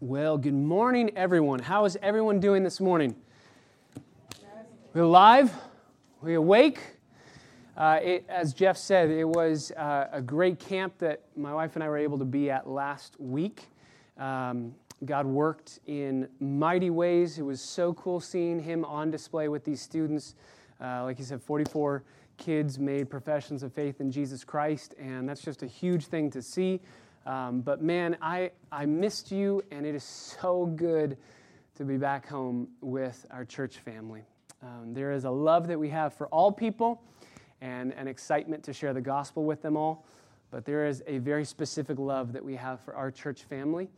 Well, good morning, everyone. How is everyone doing this morning? We're alive? We awake? Uh, it, as Jeff said, it was uh, a great camp that my wife and I were able to be at last week. Um, God worked in mighty ways. It was so cool seeing him on display with these students. Uh, like he said, 44 kids made professions of faith in Jesus Christ, and that's just a huge thing to see. Um, but man, I, I missed you, and it is so good to be back home with our church family. Um, there is a love that we have for all people and an excitement to share the gospel with them all. But there is a very specific love that we have for our church family,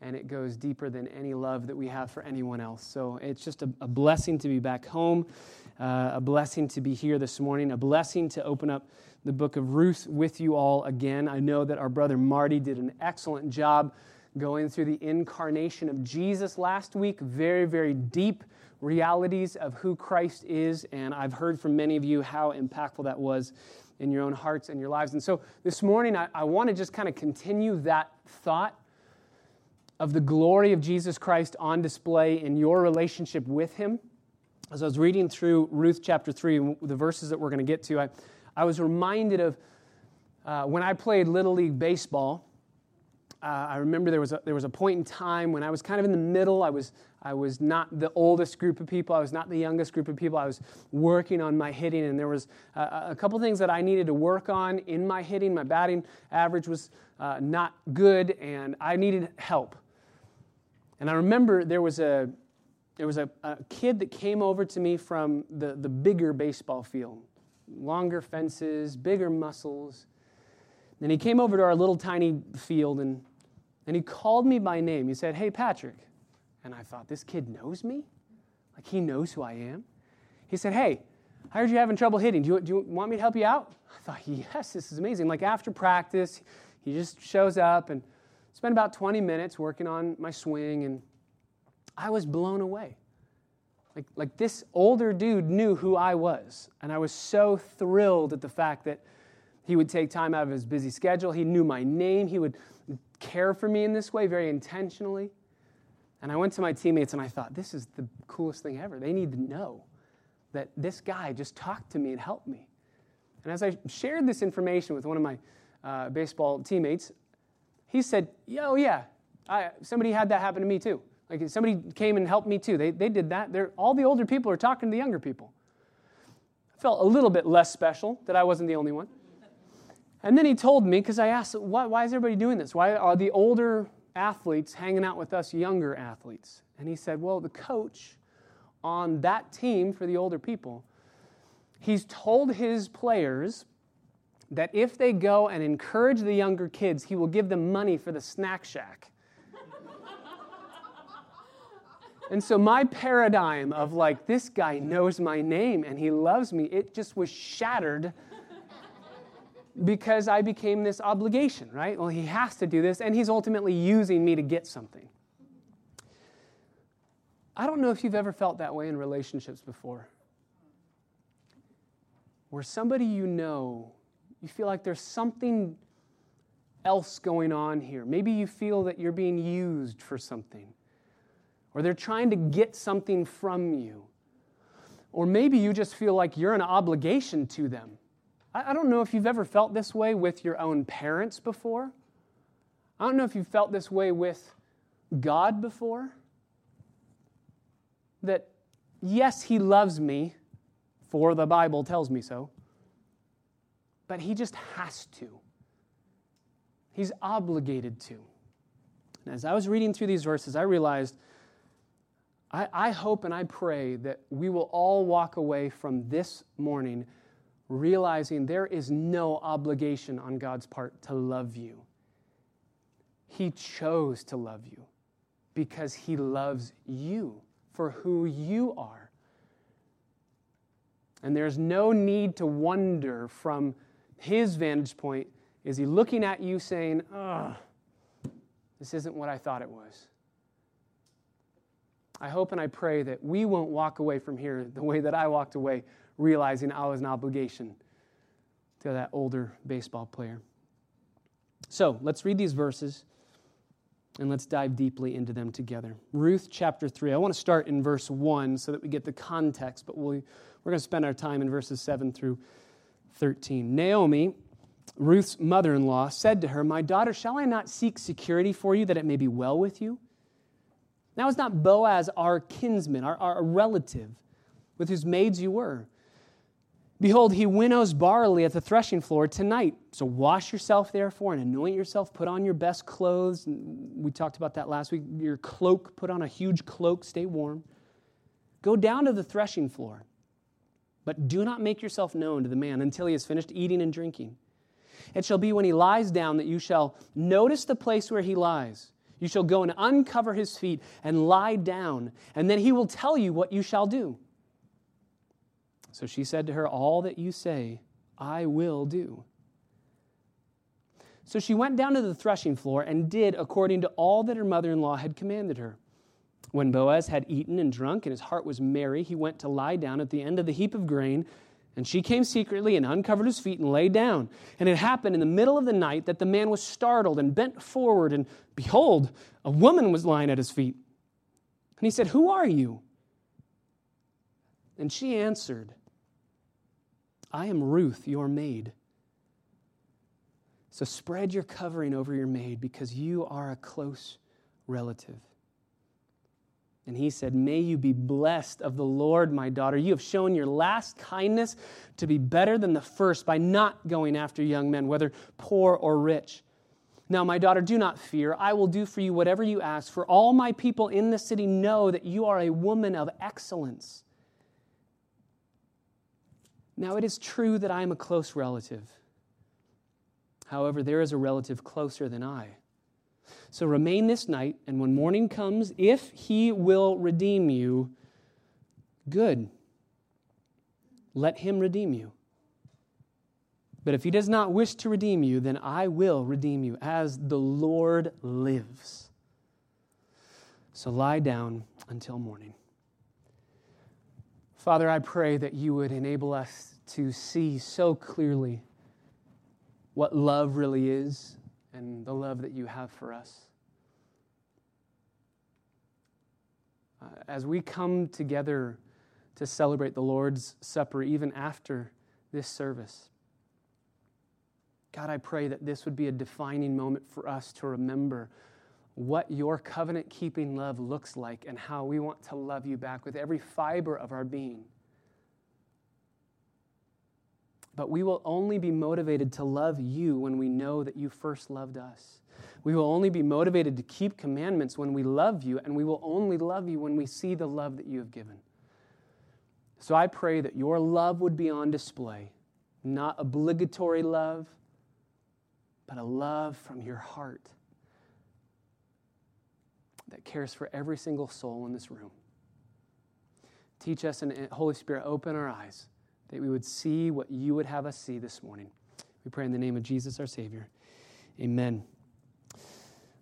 and it goes deeper than any love that we have for anyone else. So it's just a, a blessing to be back home, uh, a blessing to be here this morning, a blessing to open up the book of Ruth with you all again. I know that our brother Marty did an excellent job going through the incarnation of Jesus last week. Very, very deep realities of who Christ is. And I've heard from many of you how impactful that was in your own hearts and your lives. And so this morning, I, I want to just kind of continue that thought of the glory of Jesus Christ on display in your relationship with Him. As I was reading through Ruth chapter 3, the verses that we're going to get to, I I was reminded of uh, when I played Little League Baseball. Uh, I remember there was, a, there was a point in time when I was kind of in the middle. I was, I was not the oldest group of people. I was not the youngest group of people. I was working on my hitting, and there was a, a couple things that I needed to work on in my hitting. My batting average was uh, not good, and I needed help. And I remember there was a, there was a, a kid that came over to me from the, the bigger baseball field longer fences, bigger muscles. And he came over to our little tiny field and, and he called me by name. He said, Hey, Patrick. And I thought, This kid knows me? Like he knows who I am? He said, Hey, I heard you're having trouble hitting. Do you, do you want me to help you out? I thought, Yes, this is amazing. Like after practice, he just shows up and spent about 20 minutes working on my swing, and I was blown away. Like, like this older dude knew who I was. And I was so thrilled at the fact that he would take time out of his busy schedule. He knew my name. He would care for me in this way very intentionally. And I went to my teammates and I thought, this is the coolest thing ever. They need to know that this guy just talked to me and helped me. And as I shared this information with one of my uh, baseball teammates, he said, Yo, yeah, I, somebody had that happen to me too. Like somebody came and helped me too. They, they did that. They're, all the older people are talking to the younger people. I felt a little bit less special that I wasn't the only one. And then he told me, because I asked, why, why is everybody doing this? Why are the older athletes hanging out with us younger athletes? And he said, well, the coach on that team for the older people, he's told his players that if they go and encourage the younger kids, he will give them money for the snack shack. And so my paradigm of like, this guy knows my name and he loves me, it just was shattered because I became this obligation, right? Well, he has to do this, and he's ultimately using me to get something. I don't know if you've ever felt that way in relationships before. Where somebody you know, you feel like there's something else going on here. Maybe you feel that you're being used for something or they're trying to get something from you. Or maybe you just feel like you're an obligation to them. I, don't know if you've ever felt this way with your own parents before. I don't know if you've felt this way with God before. That, yes, He loves me, for the Bible tells me so, but He just has to. He's obligated to. And as I was reading through these verses, I realized I, I hope and I pray that we will all walk away from this morning realizing there is no obligation on God's part to love you. He chose to love you because He loves you for who you are. And there's no need to wonder from His vantage point is He looking at you saying, ugh, this isn't what I thought it was? I hope and I pray that we won't walk away from here the way that I walked away, realizing I was an obligation to that older baseball player. So let's read these verses. and let's dive deeply into them together. Ruth chapter 3. I want to start in verse 1 so that we get the context, but we we're going to spend our time in verses 7 through 13. Naomi, Ruth's mother in law, said to her, My daughter, shall I not seek security for you that it may be well with you? Now is not Boaz our kinsman, our, our relative, with whose maids you were? Behold, he winnows barley at the threshing floor tonight. So wash yourself, therefore, and anoint yourself. Put on your best clothes. We talked about that last week. Your cloak, put on a huge cloak, stay warm. Go down to the threshing floor, but do not make yourself known to the man until he has finished eating and drinking. It shall be when he lies down that you shall notice the place where he lies. You shall go and uncover his feet and lie down, and then he will tell you what you shall do. So she said to her, All that you say, I will do. So she went down to the threshing floor and did according to all that her mother in law had commanded her. When Boaz had eaten and drunk, and his heart was merry, he went to lie down at the end of the heap of grain. And she came secretly and uncovered his feet and lay down. And it happened in the middle of the night that the man was startled and bent forward, and behold, a woman was lying at his feet. And he said, Who are you? And she answered, I am Ruth, your maid. So spread your covering over your maid because you are a close relative. And he said, May you be blessed of the Lord, my daughter. You have shown your last kindness to be better than the first by not going after young men, whether poor or rich. Now, my daughter, do not fear. I will do for you whatever you ask, for all my people in the city know that you are a woman of excellence. Now, it is true that I am a close relative. However, there is a relative closer than I. So remain this night, and when morning comes, if he will redeem you, good. Let him redeem you. But if he does not wish to redeem you, then I will redeem you, as the Lord lives. So lie down until morning. Father, I pray that you would enable us to see so clearly what love really is and the love that you have for us. Uh, as we come together to celebrate the Lord's Supper, even after this service, God, I pray that this would be a defining moment for us to remember what your covenant keeping love looks like and how we want to love you back with every fiber of our being. But we will only be motivated to love you when we know that you first loved us. We will only be motivated to keep commandments when we love you, and we will only love you when we see the love that you have given. So I pray that your love would be on display, not obligatory love, but a love from your heart that cares for every single soul in this room. Teach us, and Holy Spirit, open our eyes that we would see what you would have us see this morning. We pray in the name of Jesus, our Savior. Amen.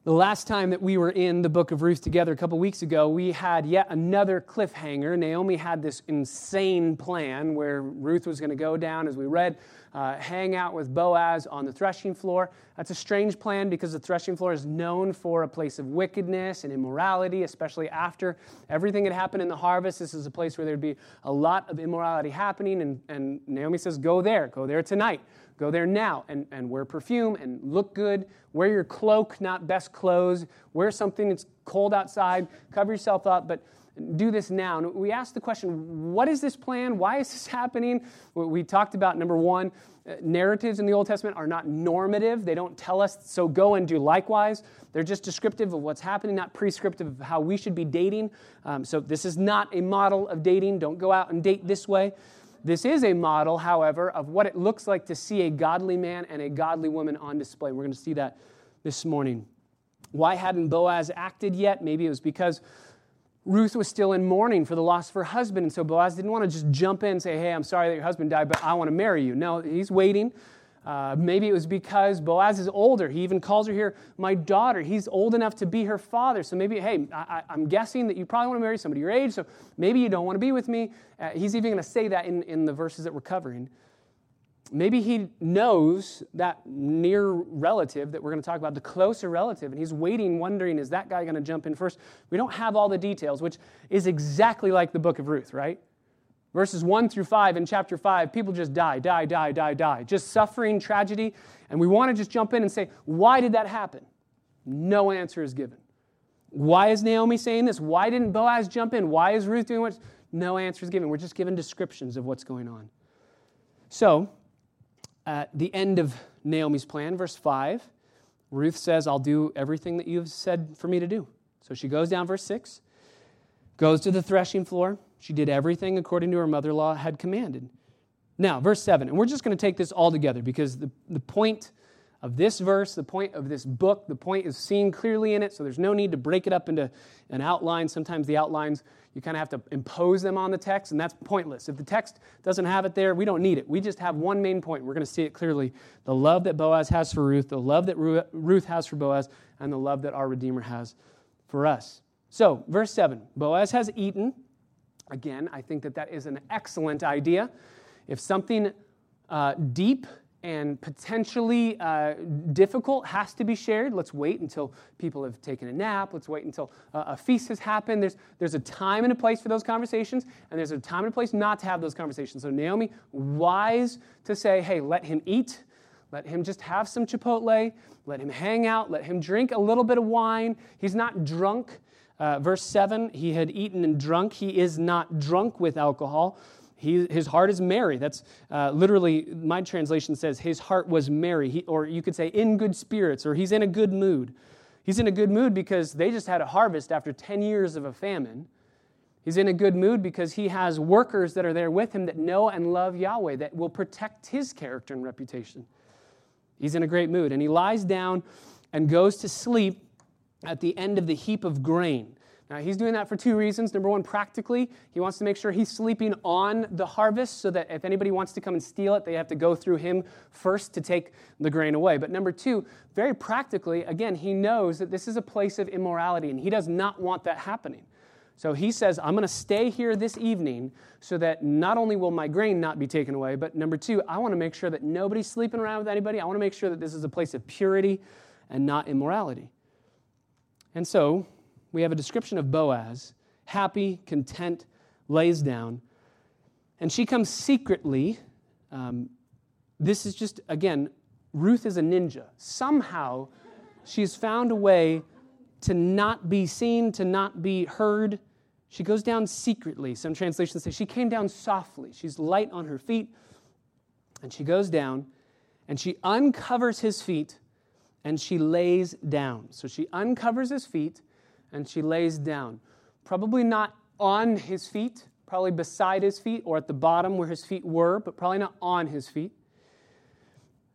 The last time that we were in the book of Ruth together a couple weeks ago, we had yet another cliffhanger. Naomi had this insane plan where Ruth was going to go down, as we read, uh, hang out with Boaz on the threshing floor. That's a strange plan because the threshing floor is known for a place of wickedness and immorality, especially after everything had happened in the harvest. This is a place where there'd be a lot of immorality happening. And, and Naomi says, Go there, go there tonight. Go there now and, and wear perfume and look good. Wear your cloak, not best clothes. Wear something that's cold outside. Cover yourself up, but do this now. And we asked the question what is this plan? Why is this happening? We talked about number one, uh, narratives in the Old Testament are not normative. They don't tell us, so go and do likewise. They're just descriptive of what's happening, not prescriptive of how we should be dating. Um, so this is not a model of dating. Don't go out and date this way. This is a model, however, of what it looks like to see a godly man and a godly woman on display. We're going to see that this morning. Why hadn't Boaz acted yet? Maybe it was because Ruth was still in mourning for the loss of her husband, and so Boaz didn't want to just jump in and say, Hey, I'm sorry that your husband died, but I want to marry you. No, he's waiting. Uh, maybe it was because Boaz is older. He even calls her here my daughter. He's old enough to be her father. So maybe, hey, I, am guessing that you probably want to marry somebody your age, so maybe you don't want to be with me. Uh, he's even going to say that in, in the verses that we're covering. maybe he knows that near relative that we're going to talk about, the closer relative, and he's waiting, wondering, is that guy going to jump in first? We don't have all the details, which is exactly like the book of Ruth, right? Verses 1 through 5 in chapter 5, people just die, die, die, die, die. Just suffering, tragedy. And we want to just jump in and say, why did that happen? No answer is given. Why is Naomi saying this? Why didn't Boaz jump in? Why is Ruth doing what? No answer is given. We're just given descriptions of what's going on. So, at the end of Naomi's plan, verse 5, Ruth says, I'll do everything that you've said for me to do. So she goes down, verse 6, goes to the threshing floor. She did everything according to her mother in law had commanded. Now, verse 7, and we're just going to take this all together because the, the point of this verse, the point of this book, the point is seen clearly in it, so there's no need to break it up into an outline. Sometimes the outlines, you kind of have to impose them on the text, and that's pointless. If the text doesn't have it there, we don't need it. We just have one main point. We're going to see it clearly the love that Boaz has for Ruth, the love that Ruth has for Boaz, and the love that our Redeemer has for us. So, verse 7 Boaz has eaten. Again, I think that that is an excellent idea. If something uh, deep and potentially uh, difficult has to be shared. Let's wait until people have taken a nap. Let's wait until uh, a feast has happened. There's, there's a time and a place for those conversations, and there's a time and a place not to have those conversations. So, Naomi, wise to say, hey, let him eat. Let him just have some Chipotle. Let him hang out. Let him drink a little bit of wine. He's not drunk. Uh, verse 7 He had eaten and drunk. He is not drunk with alcohol. He, his heart is merry. That's uh, literally, my translation says, his heart was merry. He, or you could say, in good spirits, or he's in a good mood. He's in a good mood because they just had a harvest after 10 years of a famine. He's in a good mood because he has workers that are there with him that know and love Yahweh, that will protect his character and reputation. He's in a great mood. And he lies down and goes to sleep at the end of the heap of grain. Now, he's doing that for two reasons. Number one, practically, he wants to make sure he's sleeping on the harvest so that if anybody wants to come and steal it, they have to go through him first to take the grain away. But number two, very practically, again, he knows that this is a place of immorality and he does not want that happening. So he says, I'm going to stay here this evening so that not only will my grain not be taken away, but number two, I want to make sure that nobody's sleeping around with anybody. I want to make sure that this is a place of purity and not immorality. And so we have a description of Boaz, happy, content, lays down. And she comes secretly. Um, this is just, again, Ruth is a ninja. Somehow, she's found a way to not be seen, to not be heard. She goes down secretly. Some translations say she came down softly. She's light on her feet. And she goes down and she uncovers his feet and she lays down. So she uncovers his feet and she lays down. Probably not on his feet, probably beside his feet or at the bottom where his feet were, but probably not on his feet.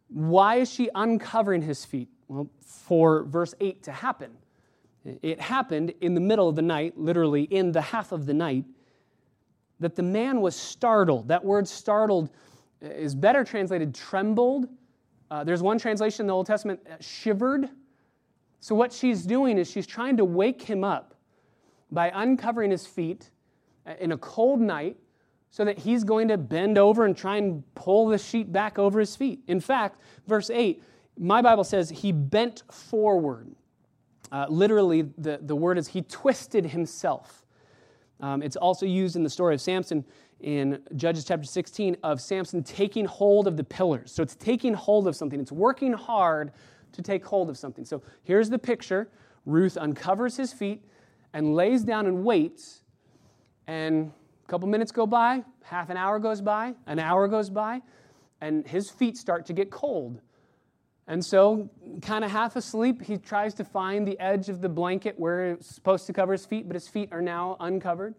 Why is she uncovering his feet? Well, for verse 8 to happen. It happened in the middle of the night, literally in the half of the night, that the man was startled. That word startled is better translated trembled. Uh, there's one translation in the Old Testament, uh, shivered. So, what she's doing is she's trying to wake him up by uncovering his feet in a cold night so that he's going to bend over and try and pull the sheet back over his feet. In fact, verse 8, my Bible says he bent forward. Uh, literally, the, the word is he twisted himself. Um, it's also used in the story of Samson in Judges chapter 16 of Samson taking hold of the pillars. So it's taking hold of something, it's working hard to take hold of something. So here's the picture Ruth uncovers his feet and lays down and waits. And a couple minutes go by, half an hour goes by, an hour goes by, and his feet start to get cold. And so, kind of half asleep, he tries to find the edge of the blanket where it's supposed to cover his feet, but his feet are now uncovered.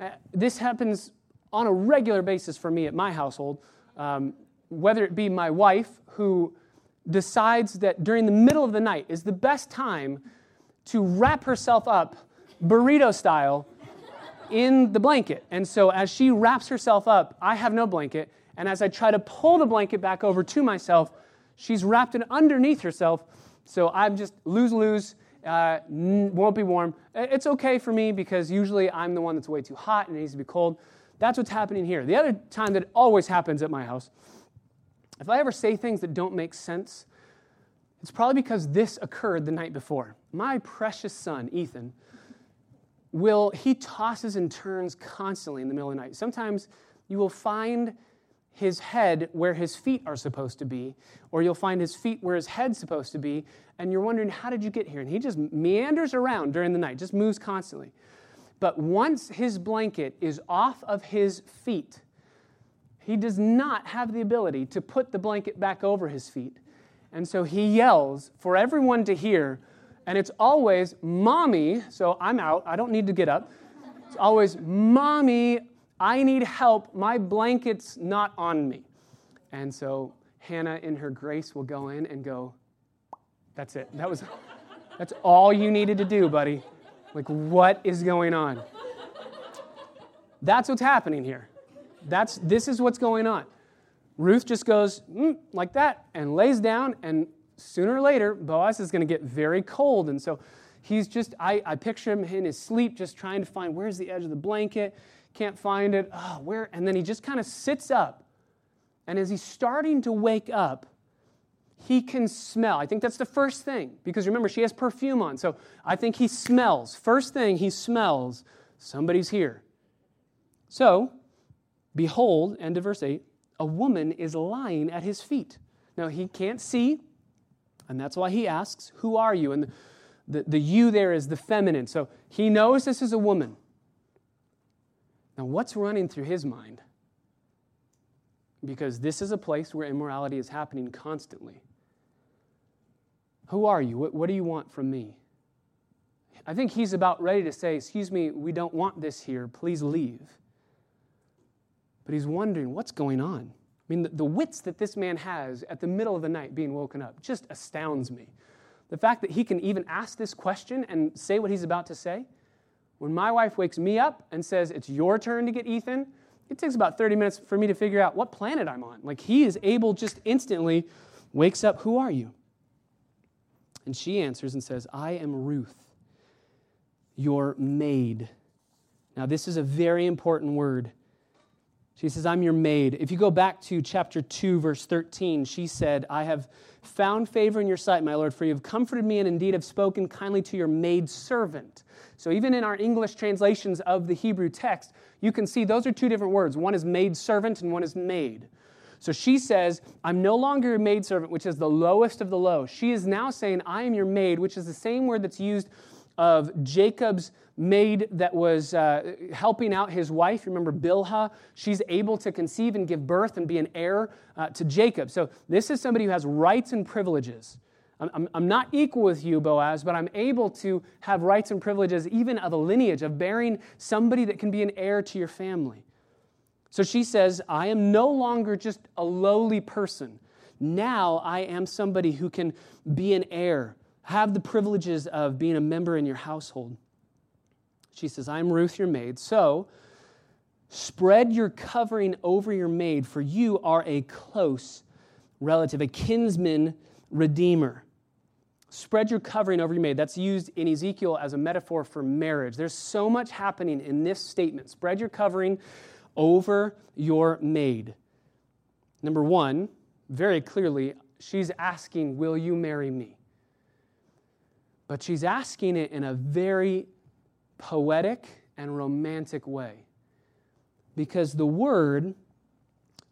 Uh, this happens on a regular basis for me at my household, um, whether it be my wife, who decides that during the middle of the night is the best time to wrap herself up burrito style in the blanket. And so as she wraps herself up, I have no blanket. And as I try to pull the blanket back over to myself, she's wrapped it underneath herself. So I'm just lose lose, uh, won't be warm. It's okay for me because usually I'm the one that's way too hot and it needs to be cold. That's what's happening here. The other time that always happens at my house If I ever say things that don't make sense, it's probably because this occurred the night before. My precious son, Ethan, will he tosses and turns constantly in the middle of the night. Sometimes you will find his head where his feet are supposed to be, or you'll find his feet where his head's supposed to be, and you're wondering, how did you get here? And he just meanders around during the night, just moves constantly. But once his blanket is off of his feet, he does not have the ability to put the blanket back over his feet. And so he yells for everyone to hear, and it's always, Mommy, so I'm out, I don't need to get up. It's always, Mommy, I need help. My blanket's not on me. And so Hannah, in her grace, will go in and go, That's it. That was, that's all you needed to do, buddy. Like, what is going on? That's what's happening here. That's, this is what's going on. Ruth just goes mm, like that and lays down, and sooner or later, Boaz is going to get very cold. And so he's just, I, I picture him in his sleep just trying to find where's the edge of the blanket can't find it. Oh, where? And then he just kind of sits up. And as he's starting to wake up, he can smell. I think that's the first thing because remember, she has perfume on. So I think he smells. First thing he smells, somebody's here. So, behold, end of verse 8, a woman is lying at his feet. Now he can't see, and that's why he asks, Who are you? And the, the, the you there is the feminine. So he knows this is a woman. Now, what's running through his mind? Because this is a place where immorality is happening constantly. Who are you? What, what do you want from me? I think he's about ready to say, Excuse me, we don't want this here. Please leave. But he's wondering, What's going on? I mean, the, the wits that this man has at the middle of the night being woken up just astounds me. The fact that he can even ask this question and say what he's about to say. When my wife wakes me up and says, It's your turn to get Ethan, it takes about 30 minutes for me to figure out what planet I'm on. Like he is able just instantly wakes up, Who are you? And she answers and says, I am Ruth, your maid. Now, this is a very important word. She says, I'm your maid. If you go back to chapter 2, verse 13, she said, I have found favor in your sight, my Lord, for you have comforted me and indeed have spoken kindly to your maid servant. So even in our English translations of the Hebrew text, you can see those are two different words. One is maid servant and one is maid. So she says, I'm no longer your maidservant, which is the lowest of the low. She is now saying, I am your maid, which is the same word that's used of Jacob's maid that was uh, helping out his wife. Remember Bilhah? She's able to conceive and give birth and be an heir uh, to Jacob. So this is somebody who has rights and privileges. I'm, I'm not equal with you, Boaz, but I'm able to have rights and privileges, even of a lineage, of bearing somebody that can be an heir to your family. So she says, I am no longer just a lowly person. Now I am somebody who can be an heir have the privileges of being a member in your household. She says, I'm Ruth, your maid. So spread your covering over your maid, for you are a close relative, a kinsman redeemer. Spread your covering over your maid. That's used in Ezekiel as a metaphor for marriage. There's so much happening in this statement. Spread your covering over your maid. Number one, very clearly, she's asking, Will you marry me? But she's asking it in a very poetic and romantic way. Because the word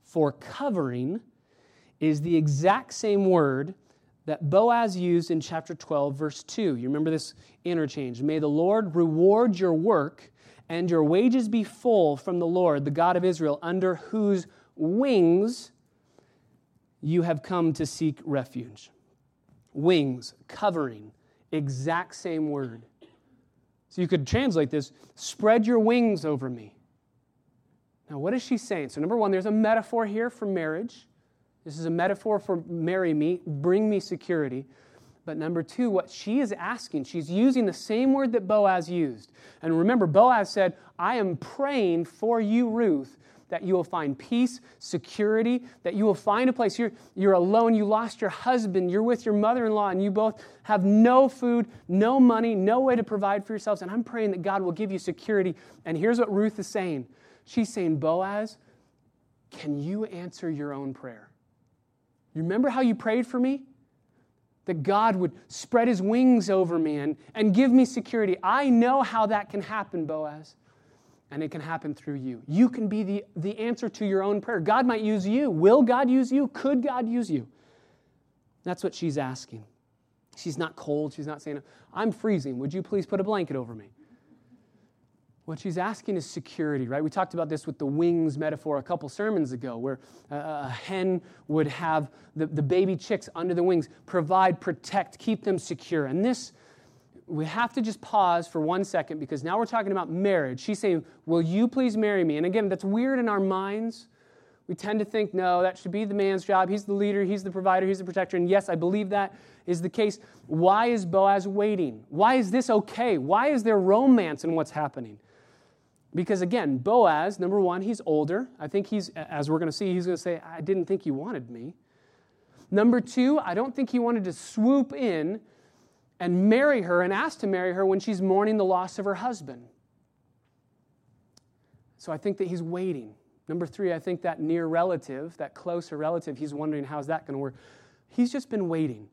for covering is the exact same word that Boaz used in chapter 12, verse 2. You remember this interchange. May the Lord reward your work and your wages be full from the Lord, the God of Israel, under whose wings you have come to seek refuge. Wings, covering, exact same word. So you could translate this spread your wings over me. Now, what is she saying? So, number one, there's a metaphor here for marriage. This is a metaphor for marry me, bring me security. But number two, what she is asking, she's using the same word that Boaz used. And remember, Boaz said, I am praying for you, Ruth, that you will find peace, security, that you will find a place. You're, you're alone, you lost your husband, you're with your mother in law, and you both have no food, no money, no way to provide for yourselves. And I'm praying that God will give you security. And here's what Ruth is saying She's saying, Boaz, can you answer your own prayer? You remember how you prayed for me? That God would spread his wings over me and, and give me security. I know how that can happen, Boaz. And it can happen through you. You can be the, the answer to your own prayer. God might use you. Will God use you? Could God use you? That's what she's asking. She's not cold. She's not saying, I'm freezing. Would you please put a blanket over me? What she's asking is security, right? We talked about this with the wings metaphor a couple sermons ago, where a hen would have the, the baby chicks under the wings, provide, protect, keep them secure. And this, we have to just pause for one second because now we're talking about marriage. She's saying, Will you please marry me? And again, that's weird in our minds. We tend to think, no, that should be the man's job. He's the leader, he's the provider, he's the protector. And yes, I believe that is the case. Why is Boaz waiting? Why is this okay? Why is there romance in what's happening? Because again, Boaz, number one, he's older. I think he's, as we're going to see, he's going to say, I didn't think you wanted me. Number two, I don't think he wanted to swoop in and marry her and ask to marry her when she's mourning the loss of her husband. So I think that he's waiting. Number three, I think that near relative, that closer relative, he's wondering how's that going to work. He's just been waiting.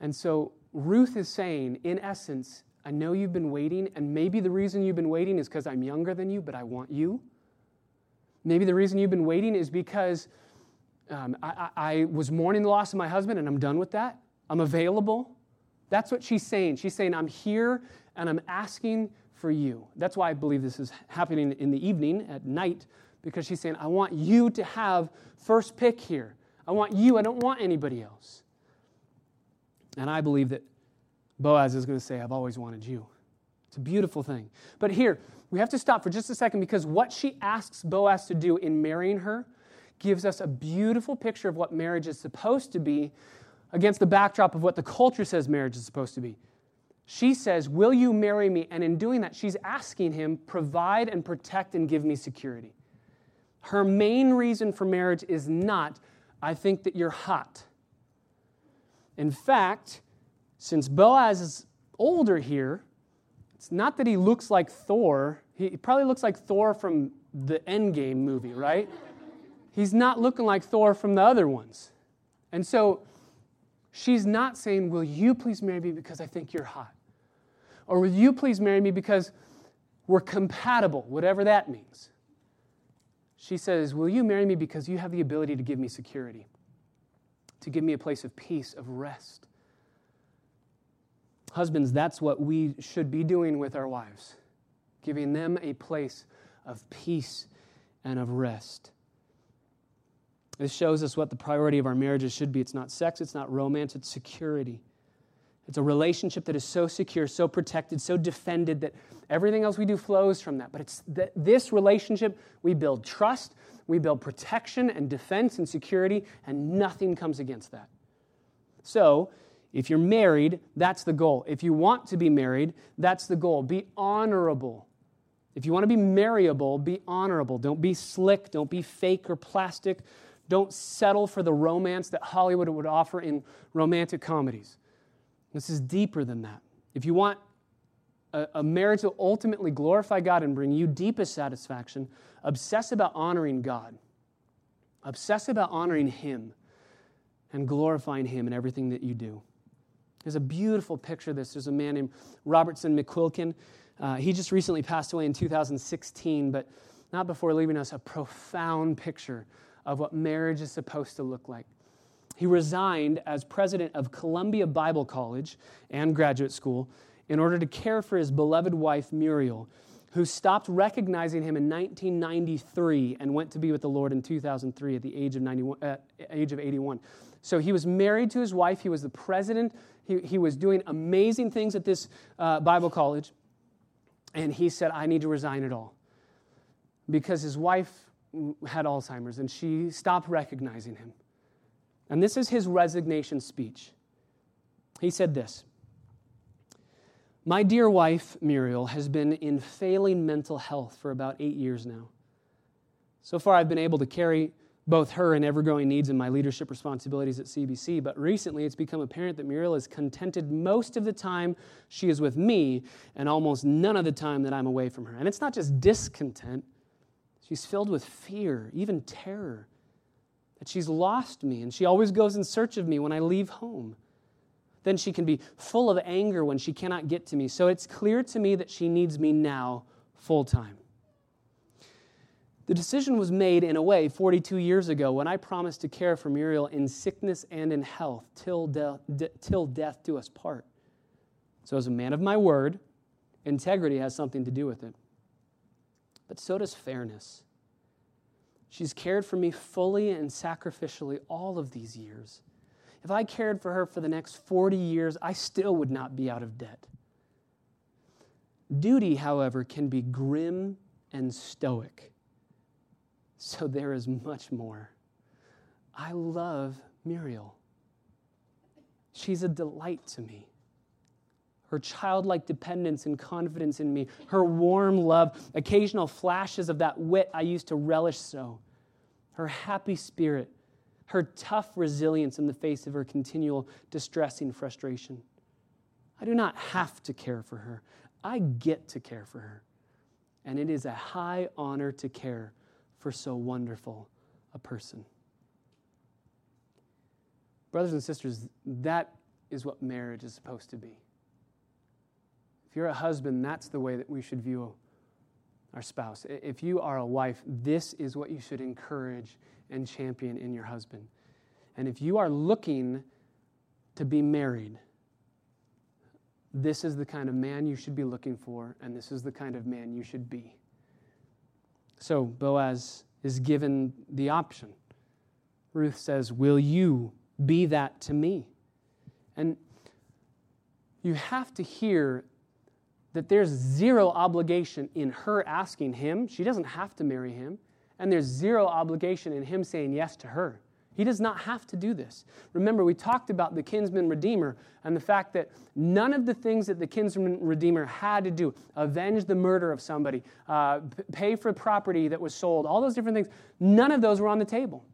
And so Ruth is saying, in essence, I know you've been waiting, and maybe the reason you've been waiting is because I'm younger than you, but I want you. Maybe the reason you've been waiting is because um, I, I was mourning the loss of my husband, and I'm done with that. I'm available. That's what she's saying. She's saying, I'm here and I'm asking for you. That's why I believe this is happening in the evening, at night, because she's saying, I want you to have first pick here. I want you. I don't want anybody else. And I believe that Boaz is going to say, I've always wanted you. It's a beautiful thing. But here, we have to stop for just a second because what she asks Boaz to do in marrying her gives us a beautiful picture of what marriage is supposed to be against the backdrop of what the culture says marriage is supposed to be. She says, Will you marry me? And in doing that, she's asking him, Provide and protect and give me security. Her main reason for marriage is not, I think that you're hot. In fact, since Boaz is older here, it's not that he looks like Thor. He probably looks like Thor from the Endgame movie, right? He's not looking like Thor from the other ones. And so she's not saying, Will you please marry me because I think you're hot? Or will you please marry me because we're compatible, whatever that means? She says, Will you marry me because you have the ability to give me security, to give me a place of peace, of rest? Husbands, that's what we should be doing with our wives, giving them a place of peace and of rest. This shows us what the priority of our marriages should be. It's not sex, it's not romance, it's security. It's a relationship that is so secure, so protected, so defended that everything else we do flows from that. But it's that this relationship, we build trust, we build protection and defense and security, and nothing comes against that. So, if you're married, that's the goal. If you want to be married, that's the goal. Be honorable. If you want to be marryable, be honorable. Don't be slick, don't be fake or plastic. Don't settle for the romance that Hollywood would offer in romantic comedies. This is deeper than that. If you want a, a marriage to ultimately glorify God and bring you deepest satisfaction, obsess about honoring God. Obsess about honoring Him and glorifying Him in everything that you do. There's a beautiful picture of this. There's a man named Robertson McQuilkin. Uh, he just recently passed away in 2016, but not before leaving us a profound picture of what marriage is supposed to look like. He resigned as president of Columbia Bible College and graduate school in order to care for his beloved wife, Muriel, who stopped recognizing him in 1993 and went to be with the Lord in 2003 at the age of, 91, uh, age of 81. So he was married to his wife. He was the president. He, he was doing amazing things at this uh, Bible college. And he said, I need to resign it all. Because his wife had Alzheimer's and she stopped recognizing him. And this is his resignation speech. He said this My dear wife, Muriel, has been in failing mental health for about eight years now. So far, I've been able to carry both her and ever growing needs in my leadership responsibilities at CBC, but recently it's become apparent that Muriel is contented most of the time she is with me and almost none of the time that I'm away from her. And it's not just discontent, she's filled with fear, even terror. that she's lost me and she always goes in search of me when I leave home. Then she can be full of anger when she cannot get to me. So it's clear to me that she needs me now full time. The decision was made in a way 42 years ago when I promised to care for Muriel in sickness and in health till, de- de- till death do us part. So, as a man of my word, integrity has something to do with it. But so does fairness. She's cared for me fully and sacrificially all of these years. If I cared for her for the next 40 years, I still would not be out of debt. Duty, however, can be grim and stoic. So there is much more. I love Muriel. She's a delight to me. Her childlike dependence and confidence in me, her warm love, occasional flashes of that wit I used to relish so, her happy spirit, her tough resilience in the face of her continual distressing frustration. I do not have to care for her. I get to care for her. And it is a high honor to care for so wonderful a person. Brothers and sisters, that is what marriage is supposed to be. If you're a husband, that's the way that we should view our spouse. If you are a wife, this is what you should encourage and champion in your husband. And if you are looking to be married, this is the kind of man you should be looking for, and this is the kind of man you should be. So Boaz is given the option. Ruth says, Will you be that to me? And you have to hear that there's zero obligation in her asking him. She doesn't have to marry him. And there's zero obligation in him saying yes to her. He does not have to do this. Remember, we talked about the kinsman redeemer and the fact that none of the things that the kinsman redeemer had to do avenge the murder of somebody, uh, pay for property that was sold, all those different things none of those were on the table.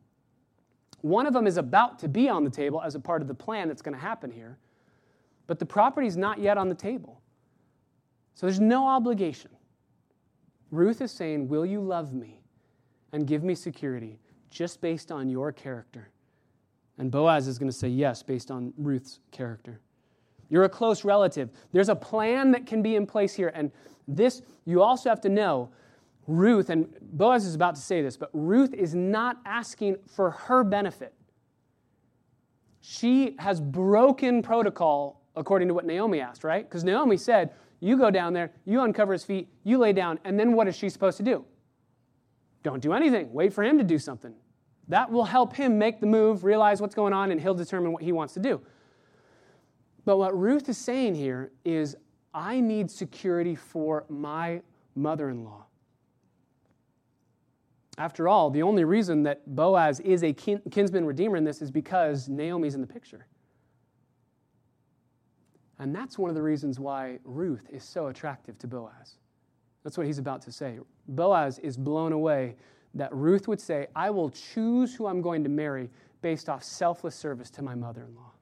One of them is about to be on the table as a part of the plan that's going to happen here, but the property is not yet on the table. So there's no obligation. Ruth is saying, Will you love me and give me security? Just based on your character? And Boaz is going to say yes, based on Ruth's character. You're a close relative. There's a plan that can be in place here. And this, you also have to know, Ruth, and Boaz is about to say this, but Ruth is not asking for her benefit. She has broken protocol according to what Naomi asked, right? Because Naomi said, You go down there, you uncover his feet, you lay down, and then what is she supposed to do? Don't do anything. Wait for him to do something. That will help him make the move, realize what's going on, and he'll determine what he wants to do. But what Ruth is saying here is, I need security for my mother in law. After all, the only reason that Boaz is a kinsman redeemer in this is because Naomi's in the picture. And that's one of the reasons why Ruth is so attractive to Boaz. That's what he's about to say. Boaz is blown away that Ruth would say, I will choose who I'm going to marry based off selfless service to my mother in law.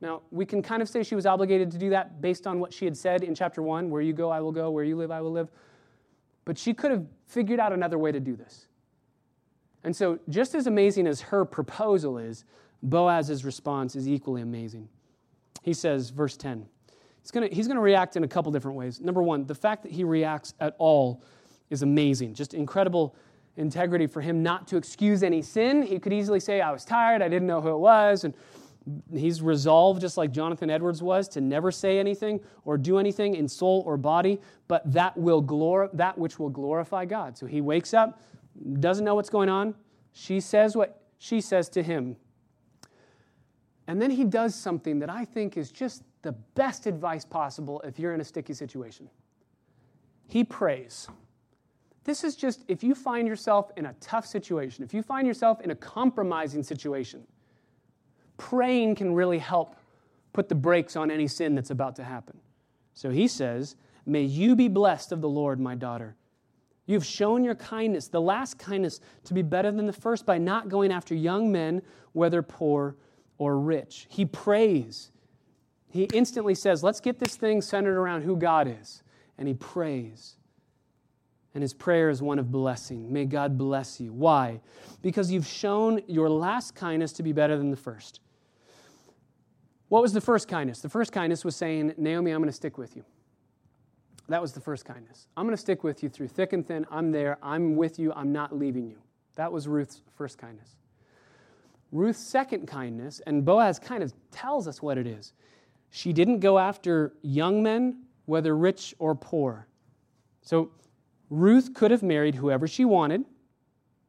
Now, we can kind of say she was obligated to do that based on what she had said in chapter 1 where you go, I will go, where you live, I will live. But she could have figured out another way to do this. And so, just as amazing as her proposal is, Boaz's response is equally amazing. He says, verse 10, he's going he's to react in a couple different ways. Number one, the fact that he reacts at all is amazing, just incredible integrity for him not to excuse any sin. He could easily say, I was tired, I didn't know who it was. And he's resolved, just like Jonathan Edwards was, to never say anything or do anything in soul or body, but that, will glor- that which will glorify God. So he wakes up, doesn't know what's going on. She says what she says to him. And then he does something that I think is just the best advice possible if you're in a sticky situation. He prays. This is just if you find yourself in a tough situation, if you find yourself in a compromising situation, praying can really help put the brakes on any sin that's about to happen. So he says, May you be blessed of the Lord, my daughter. You've shown your kindness, the last kindness, to be better than the first by not going after young men, whether poor or rich. He prays. He instantly says, Let's get this thing centered around who God is. And he prays. And his prayer is one of blessing. May God bless you. Why? Because you've shown your last kindness to be better than the first. What was the first kindness? The first kindness was saying, Naomi, I'm going to stick with you. That was the first kindness. I'm going to stick with you through thick and thin. I'm there. I'm with you. I'm not leaving you. That was Ruth's first kindness. Ruth's second kindness, and Boaz kind of tells us what it is. She didn't go after young men, whether rich or poor. So Ruth could have married whoever she wanted.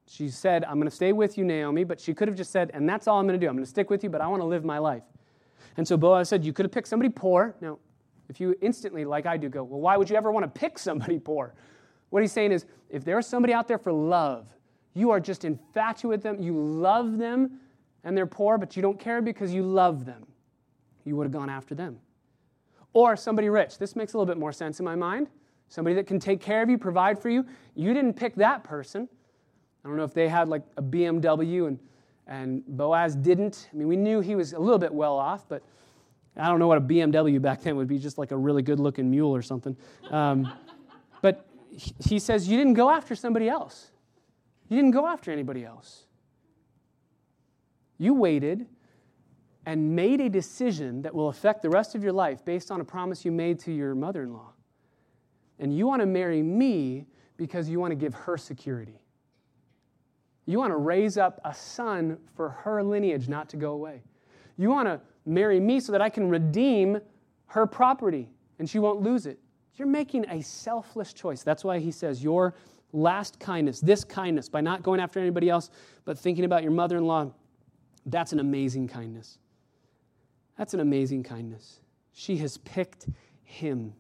She said, I'm going to stay with you, Naomi, but she could have just said, and that's all I'm going to do. I'm going to stick with you, but I want to live my life. And so Boaz said, You could have picked somebody poor. Now, if you instantly, like I do, go, Well, why would you ever want to pick somebody poor? What he's saying is, if there's somebody out there for love, you are just infatuated with them, you love them, and they're poor, but you don't care because you love them, you would have gone after them. Or somebody rich. This makes a little bit more sense in my mind. Somebody that can take care of you, provide for you. You didn't pick that person. I don't know if they had like a BMW and, and Boaz didn't. I mean, we knew he was a little bit well off, but I don't know what a BMW back then would be, just like a really good looking mule or something. Um, but he says, You didn't go after somebody else. You didn't go after anybody else. You waited and made a decision that will affect the rest of your life based on a promise you made to your mother in law. And you want to marry me because you want to give her security. You want to raise up a son for her lineage not to go away. You want to marry me so that I can redeem her property and she won't lose it. You're making a selfless choice. That's why he says, Your last kindness, this kindness, by not going after anybody else, but thinking about your mother in law, that's an amazing kindness. That's an amazing kindness. She has picked him.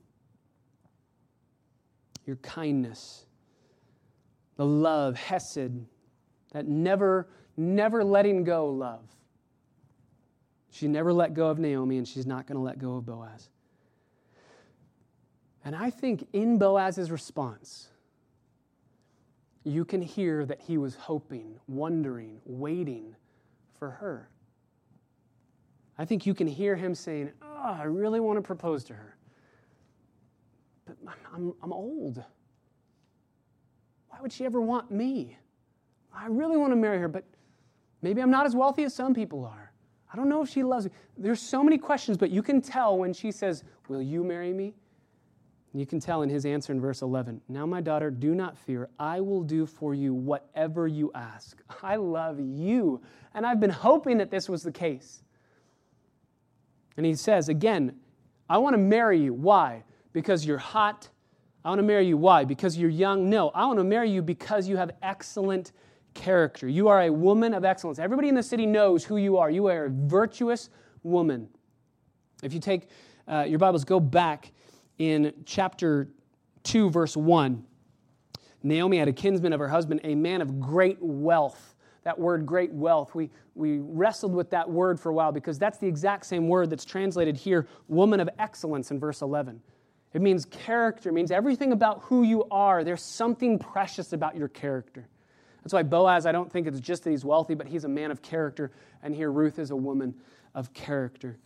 Your kindness, the love, Hesed, that never, never letting go love. She never let go of Naomi, and she's not going to let go of Boaz. And I think in Boaz's response, you can hear that he was hoping, wondering, waiting for her. I think you can hear him saying, Oh, I really want to propose to her. But I'm, I'm old. Why would she ever want me? I really want to marry her, but maybe I'm not as wealthy as some people are. I don't know if she loves me. There's so many questions, but you can tell when she says, Will you marry me? You can tell in his answer in verse 11 Now, my daughter, do not fear. I will do for you whatever you ask. I love you. And I've been hoping that this was the case. And he says, again, I want to marry you. Why? Because you're hot. I want to marry you. Why? Because you're young. No, I want to marry you because you have excellent character. You are a woman of excellence. Everybody in the city knows who you are. You are a virtuous woman. If you take uh, your Bibles, go back in chapter 2, verse 1. Naomi had a kinsman of her husband, a man of great wealth. That word, great wealth, we, we wrestled with that word for a while because that's the exact same word that's translated here, woman of excellence, in verse 11. It means character, it means everything about who you are. There's something precious about your character. That's why Boaz, I don't think it's just that he's wealthy, but he's a man of character. And here Ruth is a woman of character.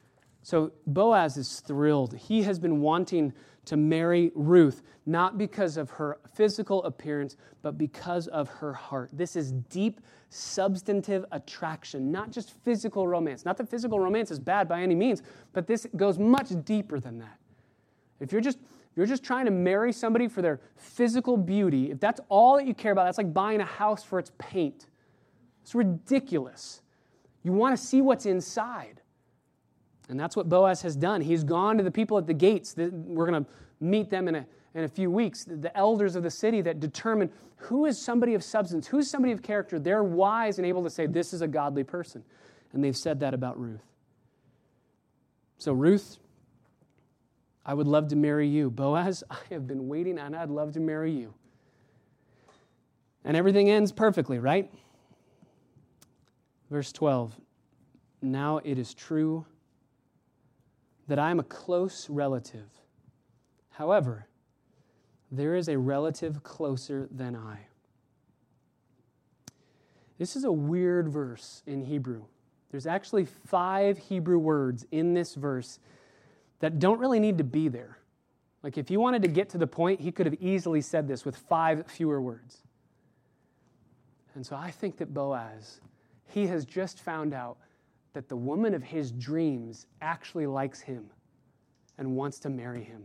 So Boaz is thrilled. He has been wanting to marry Ruth, not because of her physical appearance, but because of her heart. This is deep, substantive attraction, not just physical romance. Not that physical romance is bad by any means, but this goes much deeper than that. If you're just you're just trying to marry somebody for their physical beauty, if that's all that you care about, that's like buying a house for its paint. It's ridiculous. You want to see what's inside. And that's what Boaz has done. He's gone to the people at the gates. We're going to meet them in a, in a few weeks. The elders of the city that determine who is somebody of substance, who's somebody of character. They're wise and able to say, this is a godly person. And they've said that about Ruth. So, Ruth, I would love to marry you. Boaz, I have been waiting and I'd love to marry you. And everything ends perfectly, right? Verse 12 Now it is true that I am a close relative. However, there is a relative closer than I. This is a weird verse in Hebrew. There's actually five Hebrew words in this verse that don't really need to be there. Like, if he wanted to get to the point, he could have easily said this with five fewer words. And so I think that Boaz, he has just found out that the woman of his dreams actually likes him and wants to marry him.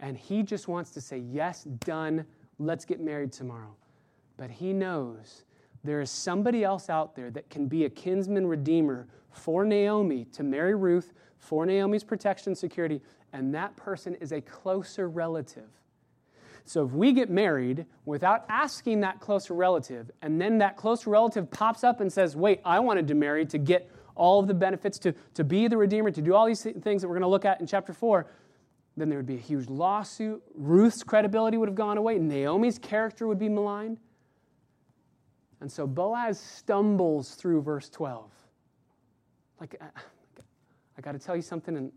And he just wants to say, Yes, done, let's get married tomorrow. But he knows there is somebody else out there that can be a kinsman redeemer for Naomi to marry Ruth for Naomi's protection and security, and that person is a closer relative. So if we get married without asking that closer relative, and then that closer relative pops up and says, Wait, I wanted to marry to get all of the benefits, to, to be the Redeemer, to do all these things that we're going to look at in chapter 4, then there would be a huge lawsuit. Ruth's credibility would have gone away. Naomi's character would be maligned. And so Boaz stumbles through verse 12. Like, I got to tell you something, and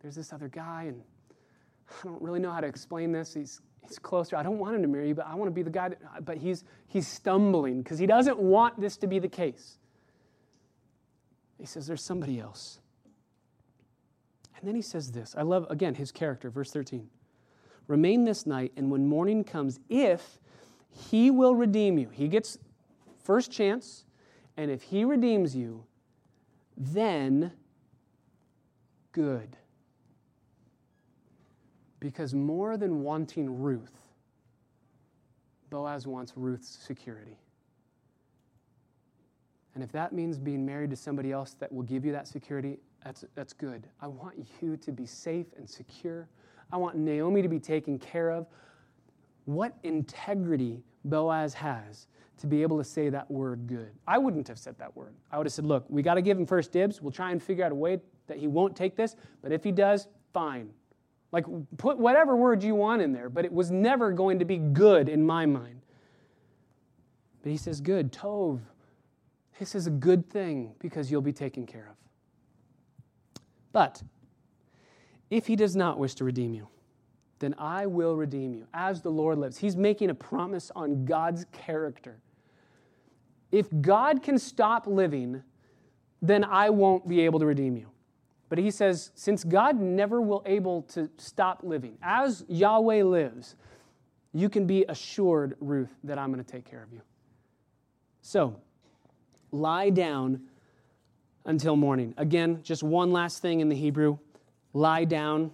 there's this other guy, and I don't really know how to explain this. He's, he's closer. I don't want him to marry you, but I want to be the guy that, uh, but he's, he's stumbling because he doesn't want this to be the case. He says, There's somebody else. And then he says this. I love, again, his character, verse 13. Remain this night, and when morning comes, if he will redeem you, he gets first chance, and if he redeems you, then good. Because more than wanting Ruth, Boaz wants Ruth's security. And if that means being married to somebody else that will give you that security, that's, that's good. I want you to be safe and secure. I want Naomi to be taken care of. What integrity Boaz has to be able to say that word good. I wouldn't have said that word. I would have said, look, we got to give him first dibs. We'll try and figure out a way that he won't take this, but if he does, fine. Like, put whatever word you want in there, but it was never going to be good in my mind. But he says, good, Tov. This is a good thing because you'll be taken care of. But if he does not wish to redeem you, then I will redeem you as the Lord lives. He's making a promise on God's character. If God can stop living, then I won't be able to redeem you. But he says, since God never will able to stop living, as Yahweh lives, you can be assured, Ruth, that I'm going to take care of you. So, lie down until morning. Again, just one last thing in the Hebrew lie down.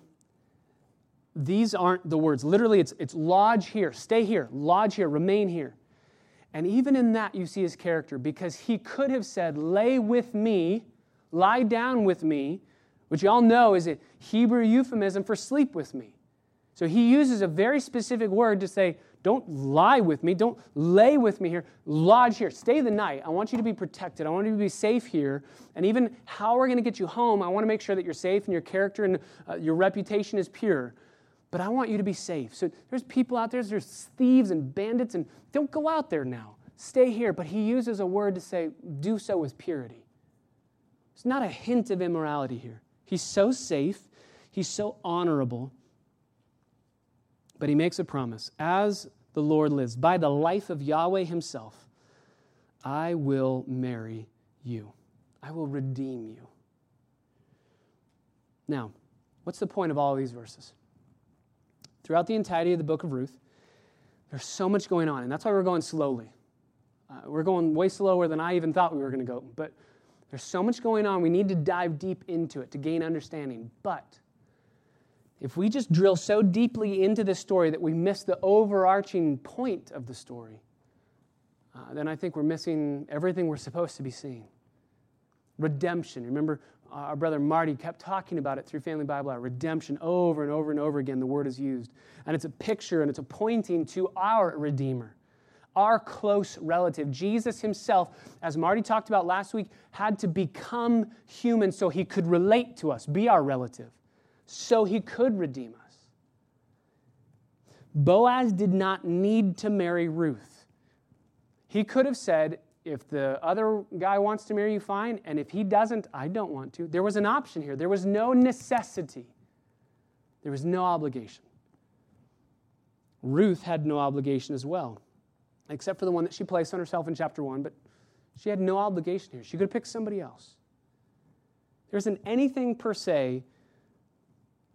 These aren't the words. Literally, it's, it's lodge here, stay here, lodge here, remain here. And even in that, you see his character because he could have said, Lay with me, lie down with me, which you all know is a Hebrew euphemism for sleep with me. So he uses a very specific word to say, Don't lie with me, don't lay with me here, lodge here, stay the night. I want you to be protected, I want you to be safe here. And even how we're going to get you home, I want to make sure that you're safe and your character and uh, your reputation is pure but I want you to be safe. So there's people out there, there's thieves and bandits, and don't go out there now. Stay here. But he uses a word to say, do so with purity. It's not a hint of immorality here. He's so safe, he's so honorable. But he makes a promise as the Lord lives, by the life of Yahweh himself, I will marry you, I will redeem you. Now, what's the point of all these verses? throughout the entirety of the book of Ruth. There's so much going on, and that's why we're going slowly. Uh, we're going way slower than I even thought we were going to go, but there's so much going on. We need to dive deep into it to gain understanding. But if we just drill so deeply into this story that we miss the overarching point of the story, uh, then I think we're missing everything we're supposed to be seeing. Redemption. Remember, uh, our brother Marty kept talking about it through Family Bible Hour. Redemption, over and over and over again, the word is used. And it's a picture and it's a pointing to our Redeemer, our close relative. Jesus himself, as Marty talked about last week, had to become human so he could relate to us, be our relative, so he could redeem us. Boaz did not need to marry Ruth. He could have said, if the other guy wants to marry you, fine. And if he doesn't, I don't want to. There was an option here. There was no necessity, there was no obligation. Ruth had no obligation as well, except for the one that she placed on herself in chapter 1, but she had no obligation here. She could have picked somebody else. There isn't anything per se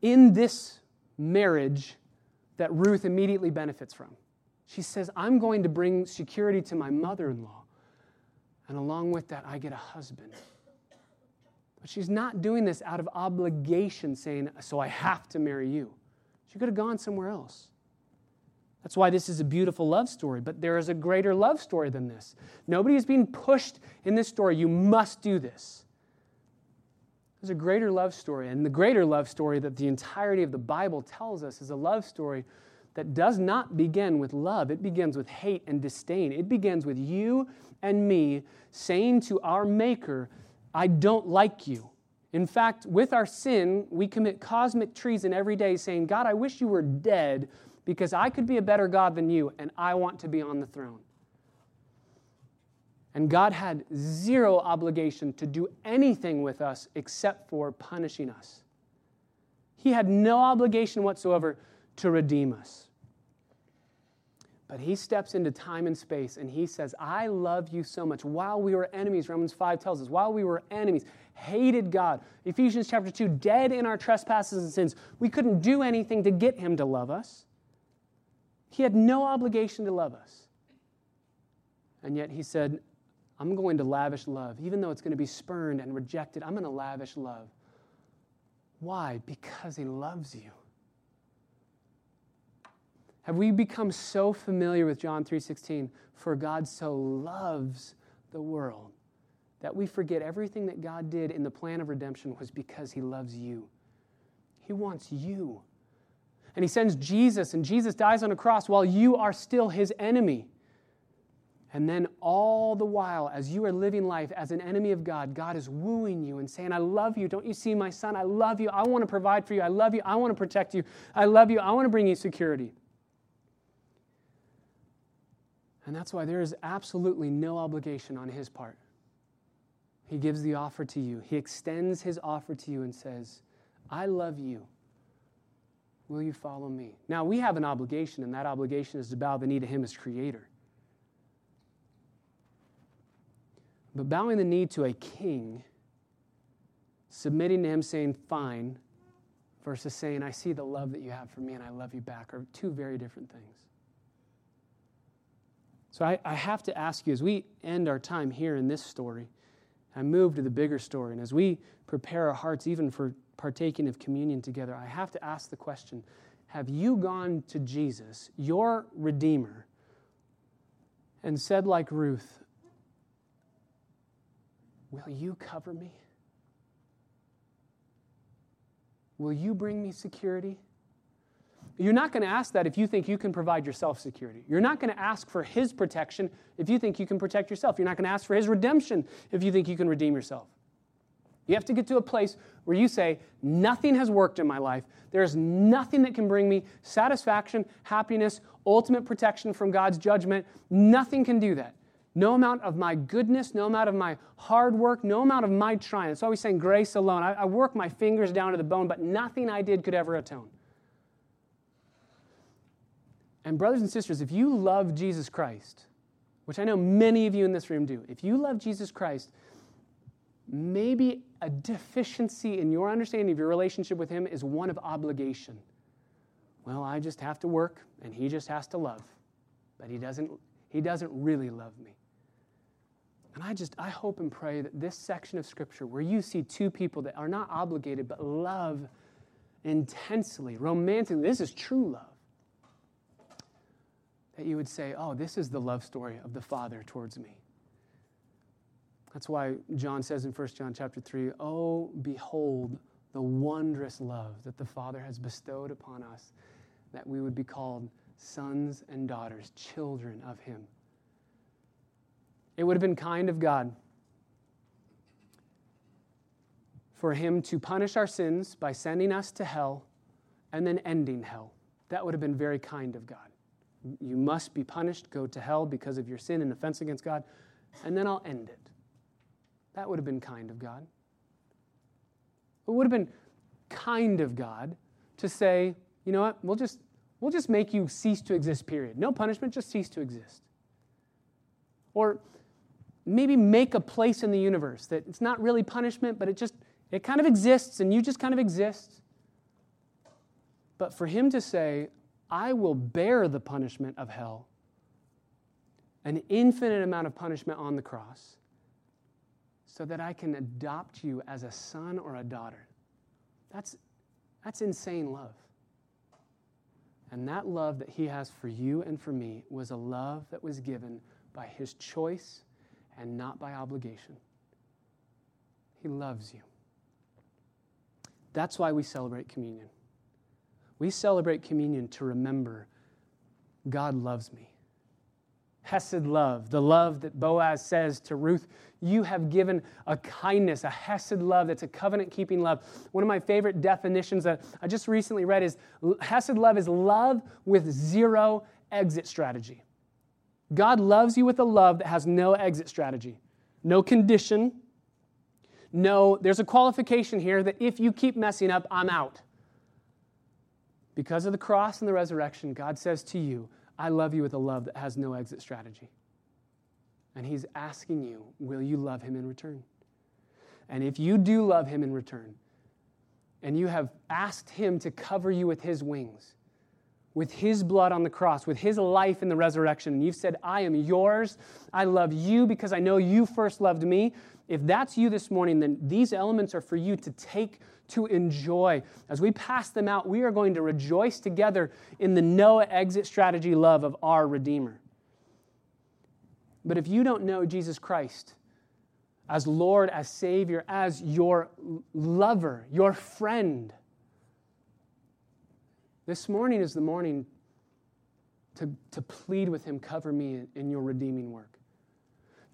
in this marriage that Ruth immediately benefits from. She says, I'm going to bring security to my mother in law. And along with that, I get a husband. But she's not doing this out of obligation, saying, So I have to marry you. She could have gone somewhere else. That's why this is a beautiful love story, but there is a greater love story than this. Nobody is being pushed in this story. You must do this. There's a greater love story, and the greater love story that the entirety of the Bible tells us is a love story that does not begin with love. It begins with hate and disdain. It begins with you and me saying to our Maker, I don't like you. In fact, with our sin, we commit cosmic treason every day saying, God, I wish you were dead because I could be a better God than you and I want to be on the throne. And God had zero obligation to do anything with us except for punishing us. He had no obligation whatsoever to redeem us. But he steps into time and space and he says, I love you so much. While we were enemies, Romans 5 tells us, while we were enemies, hated God. Ephesians chapter 2, dead in our trespasses and sins. We couldn't do anything to get him to love us. He had no obligation to love us. And yet he said, I'm going to lavish love. Even though it's going to be spurned and rejected, I'm going to lavish love. Why? Because he loves you. Have we become so familiar with John 3:16, for God so loves the world that we forget everything that God did in the plan of redemption was because he loves you. He wants you. And he sends Jesus and Jesus dies on a cross while you are still his enemy. And then, all the while, as you are living life as an enemy of God, God is wooing you and saying, I love you. Don't you see my son? I love you. I want to provide for you. I love you. I want to protect you. I love you. I want to bring you security. And that's why there is absolutely no obligation on his part. He gives the offer to you, he extends his offer to you and says, I love you. Will you follow me? Now, we have an obligation, and that obligation is to bow the knee to him as creator. But bowing the knee to a king, submitting to him, saying, Fine, versus saying, I see the love that you have for me and I love you back, are two very different things. So I, I have to ask you as we end our time here in this story, I move to the bigger story, and as we prepare our hearts even for partaking of communion together, I have to ask the question Have you gone to Jesus, your Redeemer, and said, like Ruth, Will you cover me? Will you bring me security? You're not going to ask that if you think you can provide yourself security. You're not going to ask for His protection if you think you can protect yourself. You're not going to ask for His redemption if you think you can redeem yourself. You have to get to a place where you say, Nothing has worked in my life. There's nothing that can bring me satisfaction, happiness, ultimate protection from God's judgment. Nothing can do that. No amount of my goodness, no amount of my hard work, no amount of my trying. It's always saying grace alone. I, I work my fingers down to the bone, but nothing I did could ever atone. And, brothers and sisters, if you love Jesus Christ, which I know many of you in this room do, if you love Jesus Christ, maybe a deficiency in your understanding of your relationship with Him is one of obligation. Well, I just have to work and He just has to love, but He doesn't, he doesn't really love me. And I just, I hope and pray that this section of Scripture, where you see two people that are not obligated but love intensely, romantically, this is true love that you would say, oh, this is the love story of the Father towards me. That's why John says in 1 John chapter 3, oh, behold the wondrous love that the Father has bestowed upon us, that we would be called sons and daughters, children of Him. It would have been kind of God for Him to punish our sins by sending us to hell and then ending hell. That would have been very kind of God you must be punished, go to hell because of your sin and offense against God, and then I'll end it. That would have been kind of God. It would have been kind of God to say, you know what, we'll just, we'll just make you cease to exist, period. No punishment, just cease to exist. Or maybe make a place in the universe that it's not really punishment, but it just, it kind of exists and you just kind of exist. But for him to say, I will bear the punishment of hell, an infinite amount of punishment on the cross, so that I can adopt you as a son or a daughter. That's, that's insane love. And that love that he has for you and for me was a love that was given by his choice and not by obligation. He loves you. That's why we celebrate communion. We celebrate communion to remember God loves me. Hesed love, the love that Boaz says to Ruth, you have given a kindness, a Hesed love that's a covenant keeping love. One of my favorite definitions that I just recently read is Hesed love is love with zero exit strategy. God loves you with a love that has no exit strategy, no condition. No, there's a qualification here that if you keep messing up, I'm out. Because of the cross and the resurrection, God says to you, I love you with a love that has no exit strategy. And He's asking you, will you love Him in return? And if you do love Him in return, and you have asked Him to cover you with His wings, with His blood on the cross, with His life in the resurrection, and you've said, I am yours, I love you because I know you first loved me. If that's you this morning, then these elements are for you to take to enjoy. As we pass them out, we are going to rejoice together in the no exit strategy love of our Redeemer. But if you don't know Jesus Christ as Lord, as Savior, as your lover, your friend, this morning is the morning to, to plead with Him, cover me in your redeeming work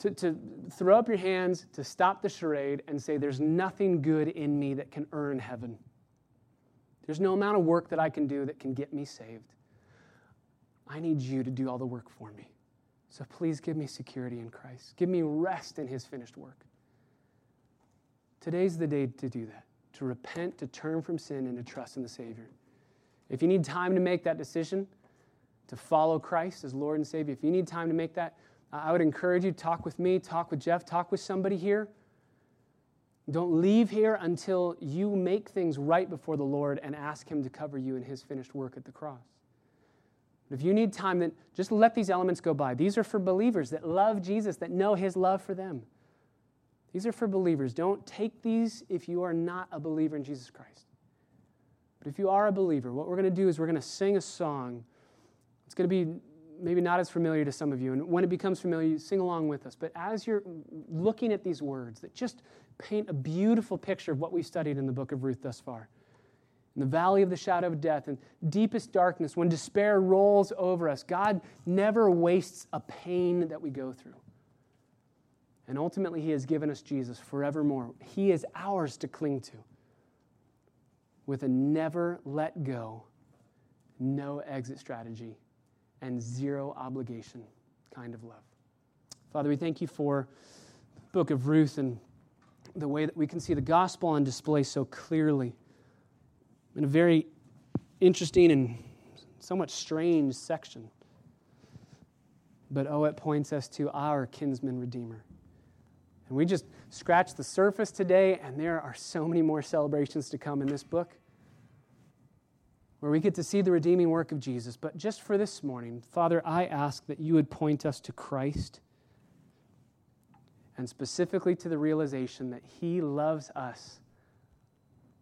to, to throw up your hands, to stop the charade, and say, There's nothing good in me that can earn heaven. There's no amount of work that I can do that can get me saved. I need you to do all the work for me. So please give me security in Christ. Give me rest in his finished work. Today's the day to do that, to repent, to turn from sin, and to trust in the Savior. If you need time to make that decision, to follow Christ as Lord and Savior, if you need time to make that, Uh, I would encourage you to talk with me, talk with Jeff, talk with somebody here. Don't leave here until you make things right before the Lord and ask Him to cover you in His finished work at the cross. But if you need time, then just let these elements go by. These are for believers that love Jesus, that know His love for them. These are for believers. Don't take these if you are not a believer in Jesus Christ. But if you are a believer, what we're going to do is we're going to sing a song. It's going to be maybe not as familiar to some of you. And when it becomes familiar, you sing along with us. But as you're looking at these words that just paint a beautiful picture of what we studied in the book of Ruth thus far. In the valley of the shadow of death and deepest darkness, when despair rolls over us, God never wastes a pain that we go through. And ultimately, He has given us Jesus forevermore. He is ours to cling to with a never let go, no exit strategy and zero obligation kind of love. Father, we thank you for the book of Ruth and the way that we can see the gospel on display so clearly in a very interesting and somewhat strange section. But oh, it points us to our kinsman redeemer. And we just scratched the surface today, and there are so many more celebrations to come in this book where we get to see the redeeming work of Jesus. But just for this morning, Father, I ask that you would point us to Christ and specifically to the realization that He loves us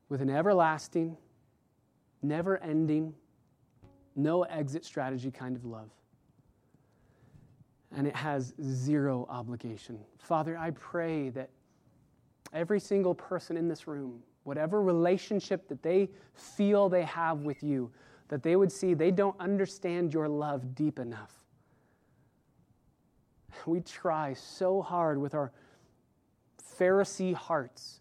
with an everlasting, never ending, no exit strategy kind of love. And it has zero obligation. Father, I pray that every single person in this room whatever relationship that they feel they have with you, that they would see they don't understand your love deep enough. We try so hard with our Pharisee hearts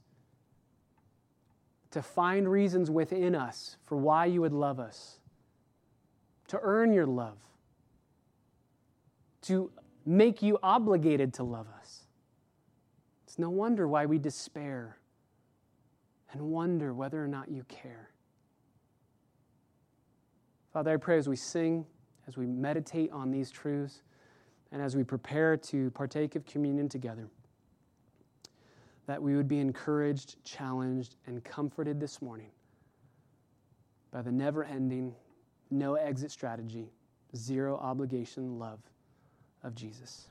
to find reasons within us for why you would love us, to earn your love, to make you obligated to love us. It's no wonder why we despair and wonder whether or not you care. Father, I pray as we sing, as we meditate on these truths, and as we prepare to partake of communion together, that we would be encouraged, challenged, and comforted this morning by the never ending, no exit strategy, zero obligation love of Jesus.